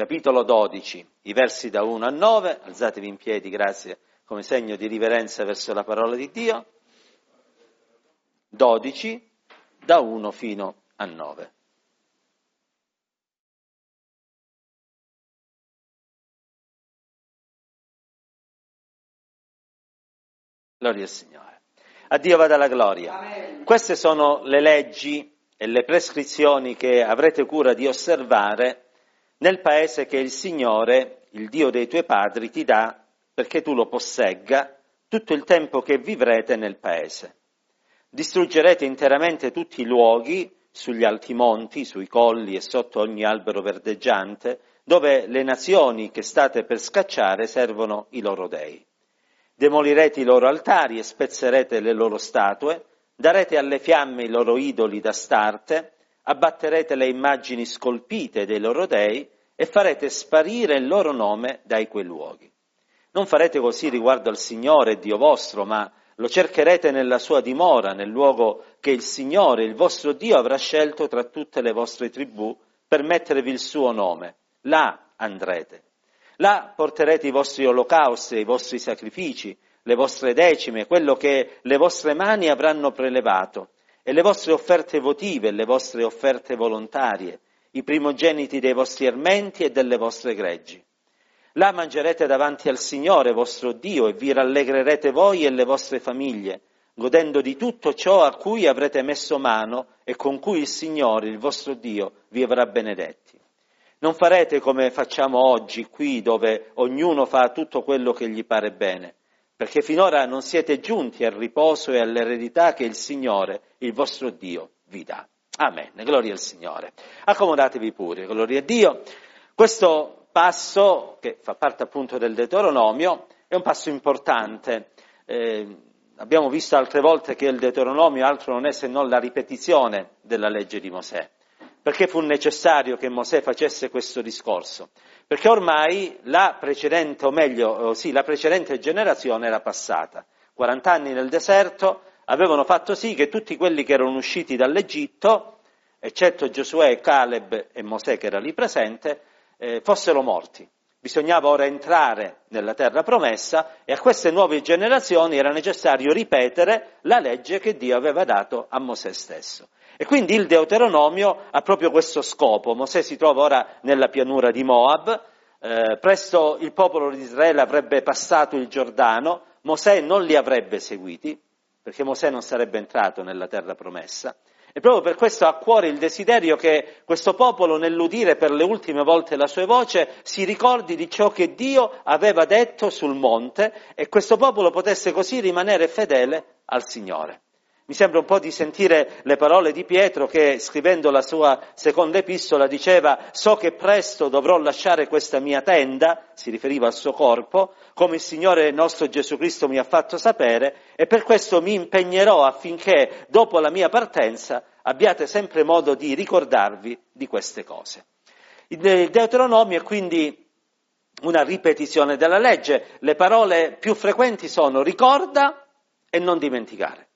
capitolo 12, i versi da 1 a 9, alzatevi in piedi, grazie, come segno di riverenza verso la parola di Dio, 12, da 1 fino a 9. Gloria al Signore. A Dio vada la gloria. Amen. Queste sono le leggi e le prescrizioni che avrete cura di osservare nel paese che il Signore, il Dio dei tuoi padri, ti dà perché tu lo possegga tutto il tempo che vivrete nel paese. Distruggerete interamente tutti i luoghi sugli alti monti, sui colli e sotto ogni albero verdeggiante, dove le nazioni che state per scacciare servono i loro dei. Demolirete i loro altari e spezzerete le loro statue, darete alle fiamme i loro idoli da starte, abbatterete le immagini scolpite dei loro dei e farete sparire il loro nome dai quei luoghi. Non farete così riguardo al Signore Dio vostro, ma lo cercherete nella sua dimora, nel luogo che il Signore, il vostro Dio, avrà scelto tra tutte le vostre tribù per mettervi il suo nome. Là andrete. Là porterete i vostri olocausti, i vostri sacrifici, le vostre decime, quello che le vostre mani avranno prelevato, e le vostre offerte votive, le vostre offerte volontarie, i primogeniti dei vostri ermenti e delle vostre greggi. Là mangerete davanti al Signore vostro Dio e vi rallegrerete voi e le vostre famiglie, godendo di tutto ciò a cui avrete messo mano e con cui il Signore, il vostro Dio, vi avrà benedetti. Non farete come facciamo oggi qui dove ognuno fa tutto quello che gli pare bene, perché finora non siete giunti al riposo e all'eredità che il Signore, il vostro Dio, vi dà. Amen. Gloria al Signore. Accomodatevi pure, gloria a Dio. Questo passo, che fa parte appunto del Deuteronomio, è un passo importante. Eh, abbiamo visto altre volte che il Deuteronomio altro non è se non la ripetizione della legge di Mosè. Perché fu necessario che Mosè facesse questo discorso? Perché ormai la precedente, o meglio, sì, la precedente generazione era passata. 40 anni nel deserto avevano fatto sì che tutti quelli che erano usciti dall'Egitto, eccetto Giosuè, Caleb e Mosè che era lì presente, eh, fossero morti. Bisognava ora entrare nella terra promessa e a queste nuove generazioni era necessario ripetere la legge che Dio aveva dato a Mosè stesso. E quindi il Deuteronomio ha proprio questo scopo. Mosè si trova ora nella pianura di Moab, eh, presto il popolo di Israele avrebbe passato il Giordano, Mosè non li avrebbe seguiti, perché Mosè non sarebbe entrato nella terra promessa. E proprio per questo ha a cuore il desiderio che questo popolo, nell'udire per le ultime volte la sua voce, si ricordi di ciò che Dio aveva detto sul monte e questo popolo potesse così rimanere fedele al Signore. Mi sembra un po' di sentire le parole di Pietro che scrivendo la sua seconda epistola diceva so che presto dovrò lasciare questa mia tenda, si riferiva al suo corpo, come il Signore nostro Gesù Cristo mi ha fatto sapere e per questo mi impegnerò affinché dopo la mia partenza abbiate sempre modo di ricordarvi di queste cose. Il Deuteronomio è quindi una ripetizione della legge, le parole più frequenti sono ricorda e non dimenticare.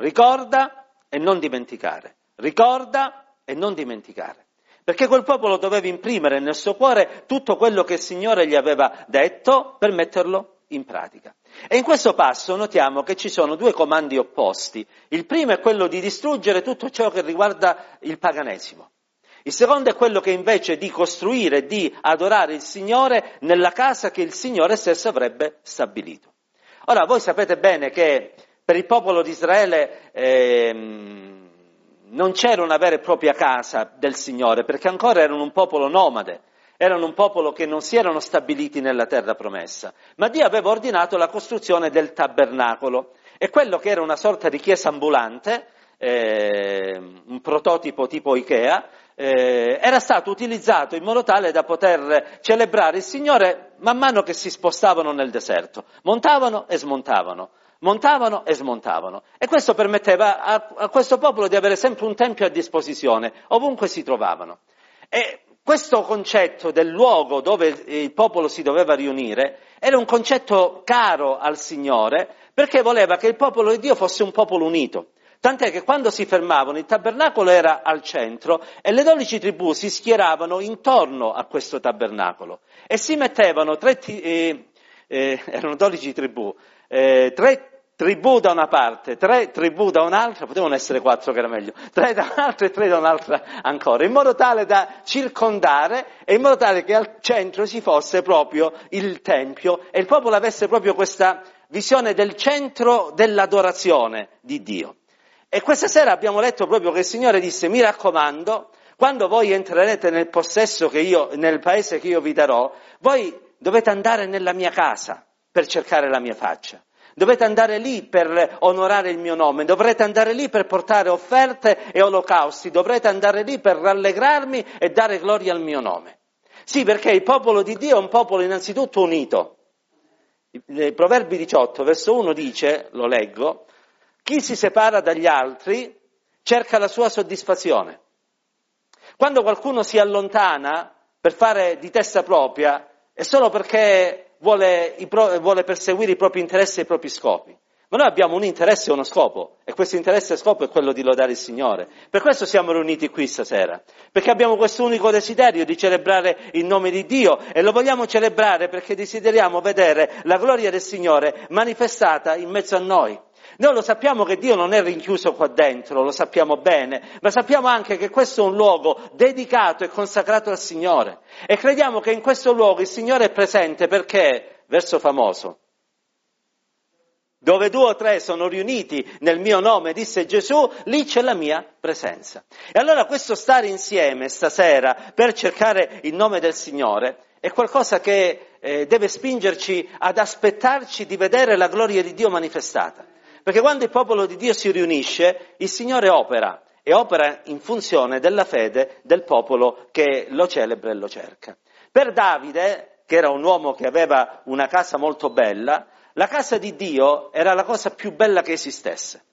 Ricorda e non dimenticare. Ricorda e non dimenticare. Perché quel popolo doveva imprimere nel suo cuore tutto quello che il Signore gli aveva detto per metterlo in pratica. E in questo passo notiamo che ci sono due comandi opposti. Il primo è quello di distruggere tutto ciò che riguarda il paganesimo. Il secondo è quello che invece di costruire, di adorare il Signore nella casa che il Signore stesso avrebbe stabilito. Ora, voi sapete bene che per il popolo di Israele eh, non c'era una vera e propria casa del Signore, perché ancora erano un popolo nomade, erano un popolo che non si erano stabiliti nella terra promessa, ma Dio aveva ordinato la costruzione del tabernacolo. E quello che era una sorta di chiesa ambulante, eh, un prototipo tipo Ikea, eh, era stato utilizzato in modo tale da poter celebrare il Signore man mano che si spostavano nel deserto, montavano e smontavano, montavano e smontavano. E questo permetteva a, a, questo popolo di avere sempre un tempio a disposizione, ovunque si trovavano. E questo concetto del luogo dove il popolo si doveva riunire era un concetto caro al Signore perché voleva che il popolo di Dio fosse un popolo unito, Tant'è che quando si fermavano il tabernacolo era al centro e le dodici tribù si schieravano intorno a questo tabernacolo e si mettevano tre, eh, eh, erano dodici tribù, eh, tre tribù da una parte, tre tribù da un'altra, potevano essere quattro che era meglio, tre da un'altra e tre da un'altra ancora, in modo tale da circondare e in modo tale che al centro ci fosse proprio il Tempio e il popolo avesse proprio questa visione del centro dell'adorazione di Dio. E questa sera abbiamo letto proprio che il Signore disse, mi raccomando, quando voi entrerete nel possesso che io, nel paese che io vi darò, voi dovete andare nella mia casa per cercare la mia faccia. Dovete andare lì per onorare il mio nome, dovrete andare lì per portare offerte e olocausti, dovrete andare lì per rallegrarmi e dare gloria al mio nome. Sì, perché il popolo di Dio è un popolo innanzitutto unito. Nei Proverbi 18, verso 1 dice, lo leggo, chi si separa dagli altri cerca la sua soddisfazione. Quando qualcuno si allontana per fare di testa propria è solo perché vuole, vuole perseguire i propri interessi e i propri scopi. Ma noi abbiamo un interesse e uno scopo, e questo interesse e scopo è quello di lodare il Signore. Per questo siamo riuniti qui stasera, perché abbiamo questo unico desiderio di celebrare il nome di Dio e lo vogliamo celebrare perché desideriamo vedere la gloria del Signore manifestata in mezzo a noi. Noi lo sappiamo che Dio non è rinchiuso qua dentro, lo sappiamo bene, ma sappiamo anche che questo è un luogo dedicato e consacrato al Signore. E crediamo che in questo luogo il Signore è presente perché, verso famoso, dove due o tre sono riuniti nel mio nome, disse Gesù, lì c'è la mia presenza. E allora questo stare insieme stasera per cercare il nome del Signore è qualcosa che eh, deve spingerci ad aspettarci di vedere la gloria di Dio manifestata. Perché quando il popolo di Dio si riunisce, il Signore opera e opera in funzione della fede del popolo che lo celebra e lo cerca. Per Davide, che era un uomo che aveva una casa molto bella, la casa di Dio era la cosa più bella che esistesse.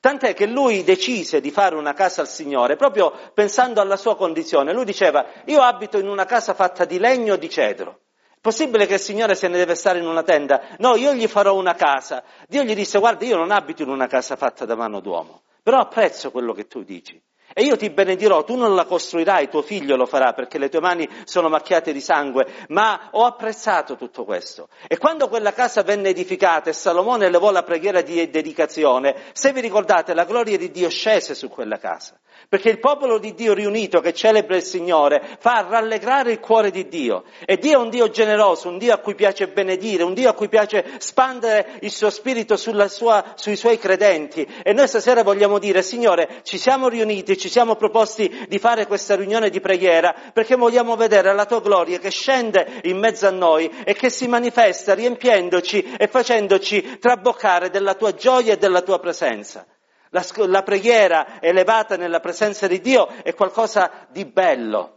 Tant'è che lui decise di fare una casa al Signore proprio pensando alla sua condizione. Lui diceva, io abito in una casa fatta di legno o di cedro. Possibile che il Signore se ne deve stare in una tenda? No, io gli farò una casa. Dio gli disse, guarda, io non abito in una casa fatta da mano d'uomo, però apprezzo quello che tu dici. E io ti benedirò, tu non la costruirai, tuo figlio lo farà perché le tue mani sono macchiate di sangue, ma ho apprezzato tutto questo. E quando quella casa venne edificata e Salomone elevò la preghiera di dedicazione, se vi ricordate, la gloria di Dio scese su quella casa. Perché il popolo di Dio riunito che celebra il Signore fa rallegrare il cuore di Dio. E Dio è un Dio generoso, un Dio a cui piace benedire, un Dio a cui piace spandere il suo spirito sua, sui suoi credenti. E noi stasera vogliamo dire, Signore, ci siamo riuniti, ci siamo proposti di fare questa riunione di preghiera perché vogliamo vedere la tua gloria che scende in mezzo a noi e che si manifesta riempiendoci e facendoci traboccare della tua gioia e della tua presenza. La, la preghiera elevata nella presenza di Dio è qualcosa di bello.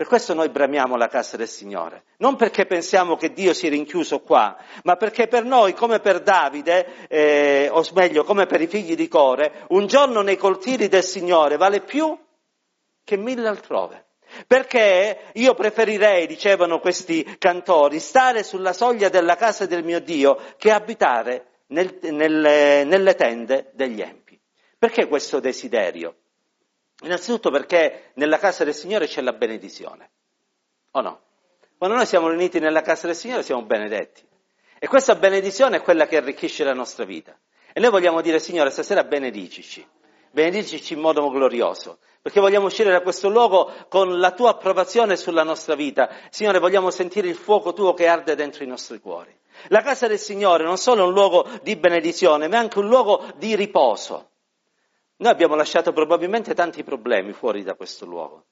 Per questo noi bramiamo la casa del Signore. Non perché pensiamo che Dio sia rinchiuso qua, ma perché per noi, come per Davide, eh, o meglio, come per i figli di Core, un giorno nei cortili del Signore vale più che mille altrove. Perché io preferirei, dicevano questi cantori, stare sulla soglia della casa del mio Dio che abitare nel, nelle, nelle tende degli empi. Perché questo desiderio? Innanzitutto perché nella casa del Signore c'è la benedizione, o no? Quando noi siamo riuniti nella casa del Signore siamo benedetti. E questa benedizione è quella che arricchisce la nostra vita. E noi vogliamo dire, Signore, stasera benedicici, benedicici in modo glorioso, perché vogliamo uscire da questo luogo con la tua approvazione sulla nostra vita. Signore, vogliamo sentire il fuoco tuo che arde dentro i nostri cuori. La casa del Signore non solo è un luogo di benedizione, ma è anche un luogo di riposo. Noi abbiamo lasciato probabilmente tanti problemi fuori da questo luogo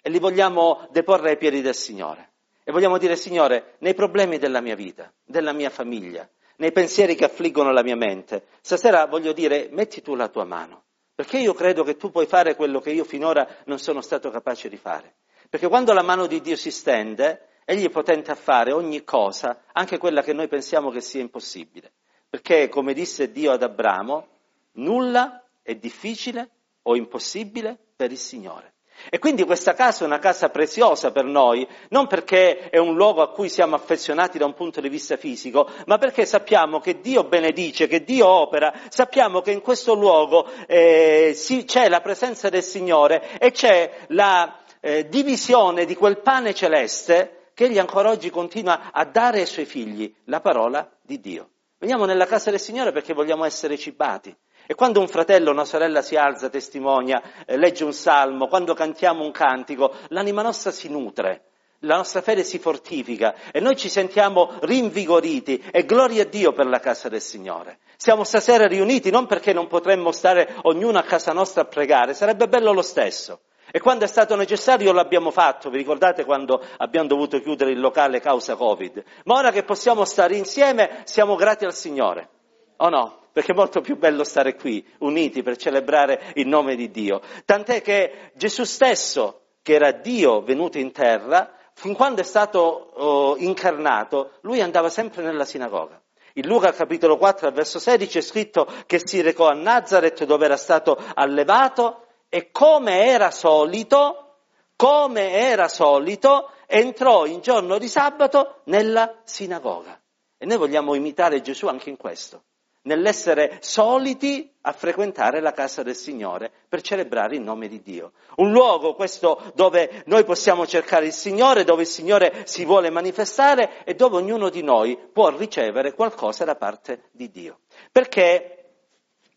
e li vogliamo deporre ai piedi del Signore. E vogliamo dire, Signore, nei problemi della mia vita, della mia famiglia, nei pensieri che affliggono la mia mente, stasera voglio dire, metti tu la tua mano, perché io credo che tu puoi fare quello che io finora non sono stato capace di fare. Perché quando la mano di Dio si stende, Egli è potente a fare ogni cosa, anche quella che noi pensiamo che sia impossibile. Perché, come disse Dio ad Abramo, nulla è difficile o impossibile per il Signore. E quindi questa casa è una casa preziosa per noi, non perché è un luogo a cui siamo affezionati da un punto di vista fisico, ma perché sappiamo che Dio benedice, che Dio opera, sappiamo che in questo luogo eh, si, c'è la presenza del Signore e c'è la eh, divisione di quel pane celeste che Egli ancora oggi continua a dare ai Suoi figli, la parola di Dio. Veniamo nella casa del Signore perché vogliamo essere cibati. E quando un fratello o una sorella si alza, testimonia, eh, legge un salmo, quando cantiamo un cantico, l'anima nostra si nutre, la nostra fede si fortifica e noi ci sentiamo rinvigoriti e gloria a Dio per la casa del Signore. Siamo stasera riuniti non perché non potremmo stare ognuno a casa nostra a pregare, sarebbe bello lo stesso. E quando è stato necessario l'abbiamo fatto, vi ricordate quando abbiamo dovuto chiudere il locale causa Covid? Ma ora che possiamo stare insieme siamo grati al Signore, o no? Perché è molto più bello stare qui, uniti per celebrare il nome di Dio. Tant'è che Gesù stesso, che era Dio venuto in terra, fin quando è stato oh, incarnato, lui andava sempre nella sinagoga. In Luca capitolo 4 verso 16 è scritto che si recò a Nazareth dove era stato allevato e come era solito, come era solito, entrò in giorno di sabato nella sinagoga. E noi vogliamo imitare Gesù anche in questo nell'essere soliti a frequentare la casa del Signore per celebrare il nome di Dio. Un luogo questo dove noi possiamo cercare il Signore, dove il Signore si vuole manifestare e dove ognuno di noi può ricevere qualcosa da parte di Dio. Perché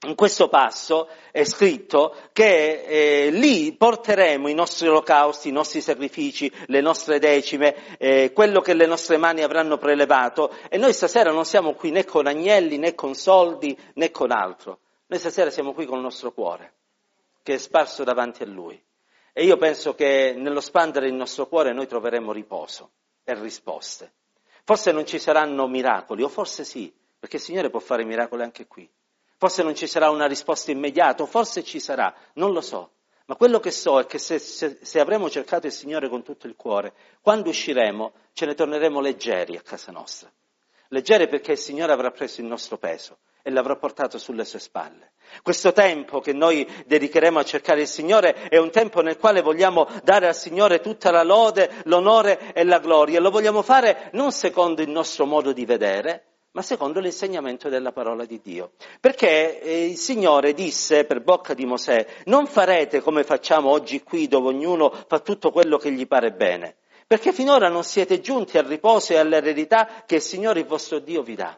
in questo passo è scritto che eh, lì porteremo i nostri olocausti, i nostri sacrifici, le nostre decime, eh, quello che le nostre mani avranno prelevato e noi stasera non siamo qui né con agnelli né con soldi né con altro, noi stasera siamo qui con il nostro cuore che è sparso davanti a Lui e io penso che nello spandere il nostro cuore noi troveremo riposo e risposte. Forse non ci saranno miracoli o forse sì, perché il Signore può fare miracoli anche qui. Forse non ci sarà una risposta immediata, forse ci sarà, non lo so. Ma quello che so è che se, se, se, avremo cercato il Signore con tutto il cuore, quando usciremo ce ne torneremo leggeri a casa nostra. Leggeri perché il Signore avrà preso il nostro peso e l'avrà portato sulle sue spalle. Questo tempo che noi dedicheremo a cercare il Signore è un tempo nel quale vogliamo dare al Signore tutta la lode, l'onore e la gloria. Lo vogliamo fare non secondo il nostro modo di vedere, ma secondo l'insegnamento della parola di Dio. Perché eh, il Signore disse per bocca di Mosè, non farete come facciamo oggi qui dove ognuno fa tutto quello che gli pare bene, perché finora non siete giunti al riposo e all'eredità che il Signore il vostro Dio vi dà.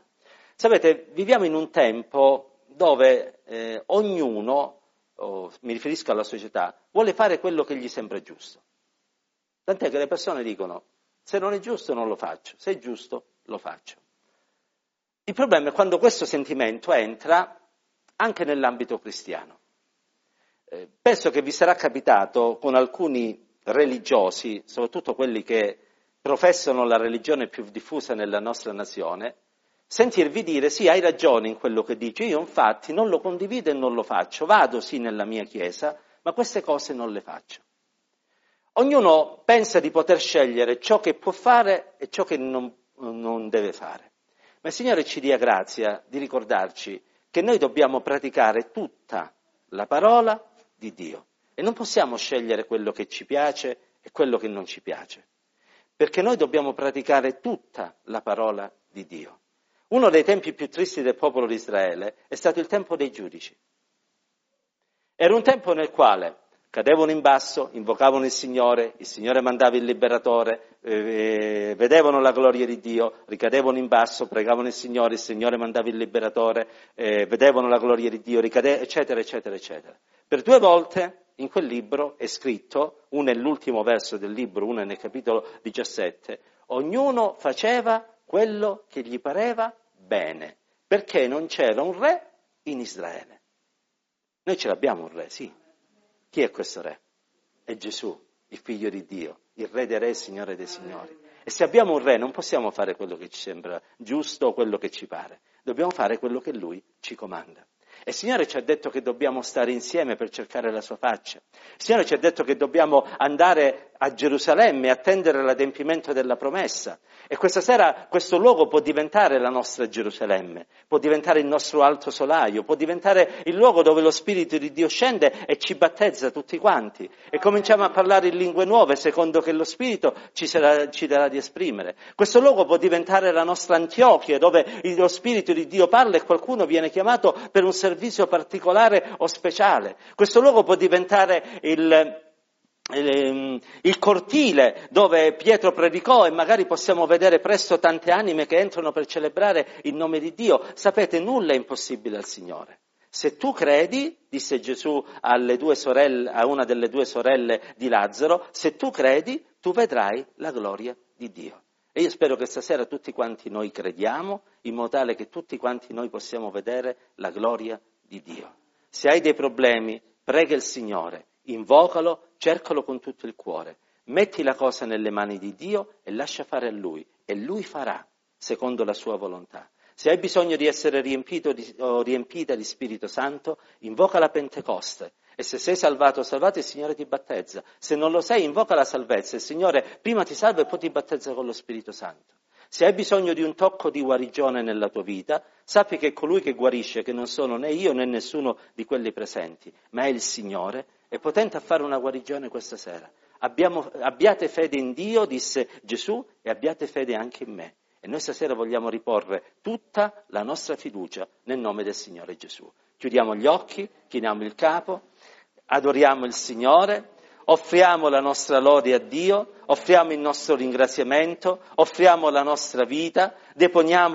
Sapete, viviamo in un tempo dove eh, ognuno, oh, mi riferisco alla società, vuole fare quello che gli sembra giusto. Tant'è che le persone dicono, se non è giusto non lo faccio, se è giusto lo faccio. Il problema è quando questo sentimento entra anche nell'ambito cristiano. Eh, penso che vi sarà capitato con alcuni religiosi, soprattutto quelli che professano la religione più diffusa nella nostra nazione, sentirvi dire sì, hai ragione in quello che dici, io infatti non lo condivido e non lo faccio, vado sì nella mia chiesa, ma queste cose non le faccio. Ognuno pensa di poter scegliere ciò che può fare e ciò che non, non deve fare. Ma il Signore ci dia grazia di ricordarci che noi dobbiamo praticare tutta la parola di Dio e non possiamo scegliere quello che ci piace e quello che non ci piace, perché noi dobbiamo praticare tutta la parola di Dio. Uno dei tempi più tristi del popolo di Israele è stato il tempo dei giudici. Era un tempo nel quale cadevano in basso, invocavano il Signore, il Signore mandava il liberatore, eh, vedevano la gloria di Dio, ricadevano in basso, pregavano il Signore, il Signore mandava il liberatore, eh, vedevano la gloria di Dio, ricade- eccetera, eccetera, eccetera. Per due volte in quel libro è scritto, uno è l'ultimo verso del libro, uno è nel capitolo 17, ognuno faceva quello che gli pareva bene, perché non c'era un re in Israele. Noi ce l'abbiamo un re, sì, chi è questo re? È Gesù, il figlio di Dio, il re dei re, il signore dei signori. E se abbiamo un re non possiamo fare quello che ci sembra giusto o quello che ci pare, dobbiamo fare quello che lui ci comanda. E il Signore ci ha detto che dobbiamo stare insieme per cercare la sua faccia. Il Signore ci ha detto che dobbiamo andare a Gerusalemme, attendere l'adempimento della promessa. E questa sera questo luogo può diventare la nostra Gerusalemme, può diventare il nostro alto solaio, può diventare il luogo dove lo Spirito di Dio scende e ci battezza tutti quanti. E cominciamo a parlare in lingue nuove secondo che lo Spirito ci, sarà, ci darà di esprimere. Questo luogo può diventare la nostra Antiochia, dove lo Spirito di Dio parla e qualcuno viene chiamato per un servizio particolare o speciale. Questo luogo può diventare il il cortile dove Pietro predicò e magari possiamo vedere presto tante anime che entrano per celebrare il nome di Dio. Sapete, nulla è impossibile al Signore. Se tu credi, disse Gesù sorelle, a una delle due sorelle di Lazzaro, se tu credi, tu vedrai la gloria di Dio. E io spero che stasera tutti quanti noi crediamo, in modo tale che tutti quanti noi possiamo vedere la gloria di Dio. Se hai dei problemi, prega il Signore, invocalo, cercalo con tutto il cuore, metti la cosa nelle mani di Dio e lascia fare a Lui, e Lui farà, secondo la sua volontà. Se hai bisogno di essere riempito di, o riempita di Spirito Santo, invoca la Pentecoste. E se sei salvato o salvato, il Signore ti battezza. Se non lo sei, invoca la salvezza. Il Signore prima ti salva e poi ti battezza con lo Spirito Santo. Se hai bisogno di un tocco di guarigione nella tua vita, sappi che colui che guarisce, che non sono né io né nessuno di quelli presenti, ma è il Signore, è potente a fare una guarigione questa sera. Abbiamo, abbiate fede in Dio, disse Gesù, e abbiate fede anche in me. E noi stasera vogliamo riporre tutta la nostra fiducia nel nome del Signore Gesù. Chiudiamo gli occhi, chiniamo il capo, adoriamo il Signore, offriamo la nostra lode a Dio, offriamo il nostro ringraziamento, offriamo la nostra vita, deponiamo in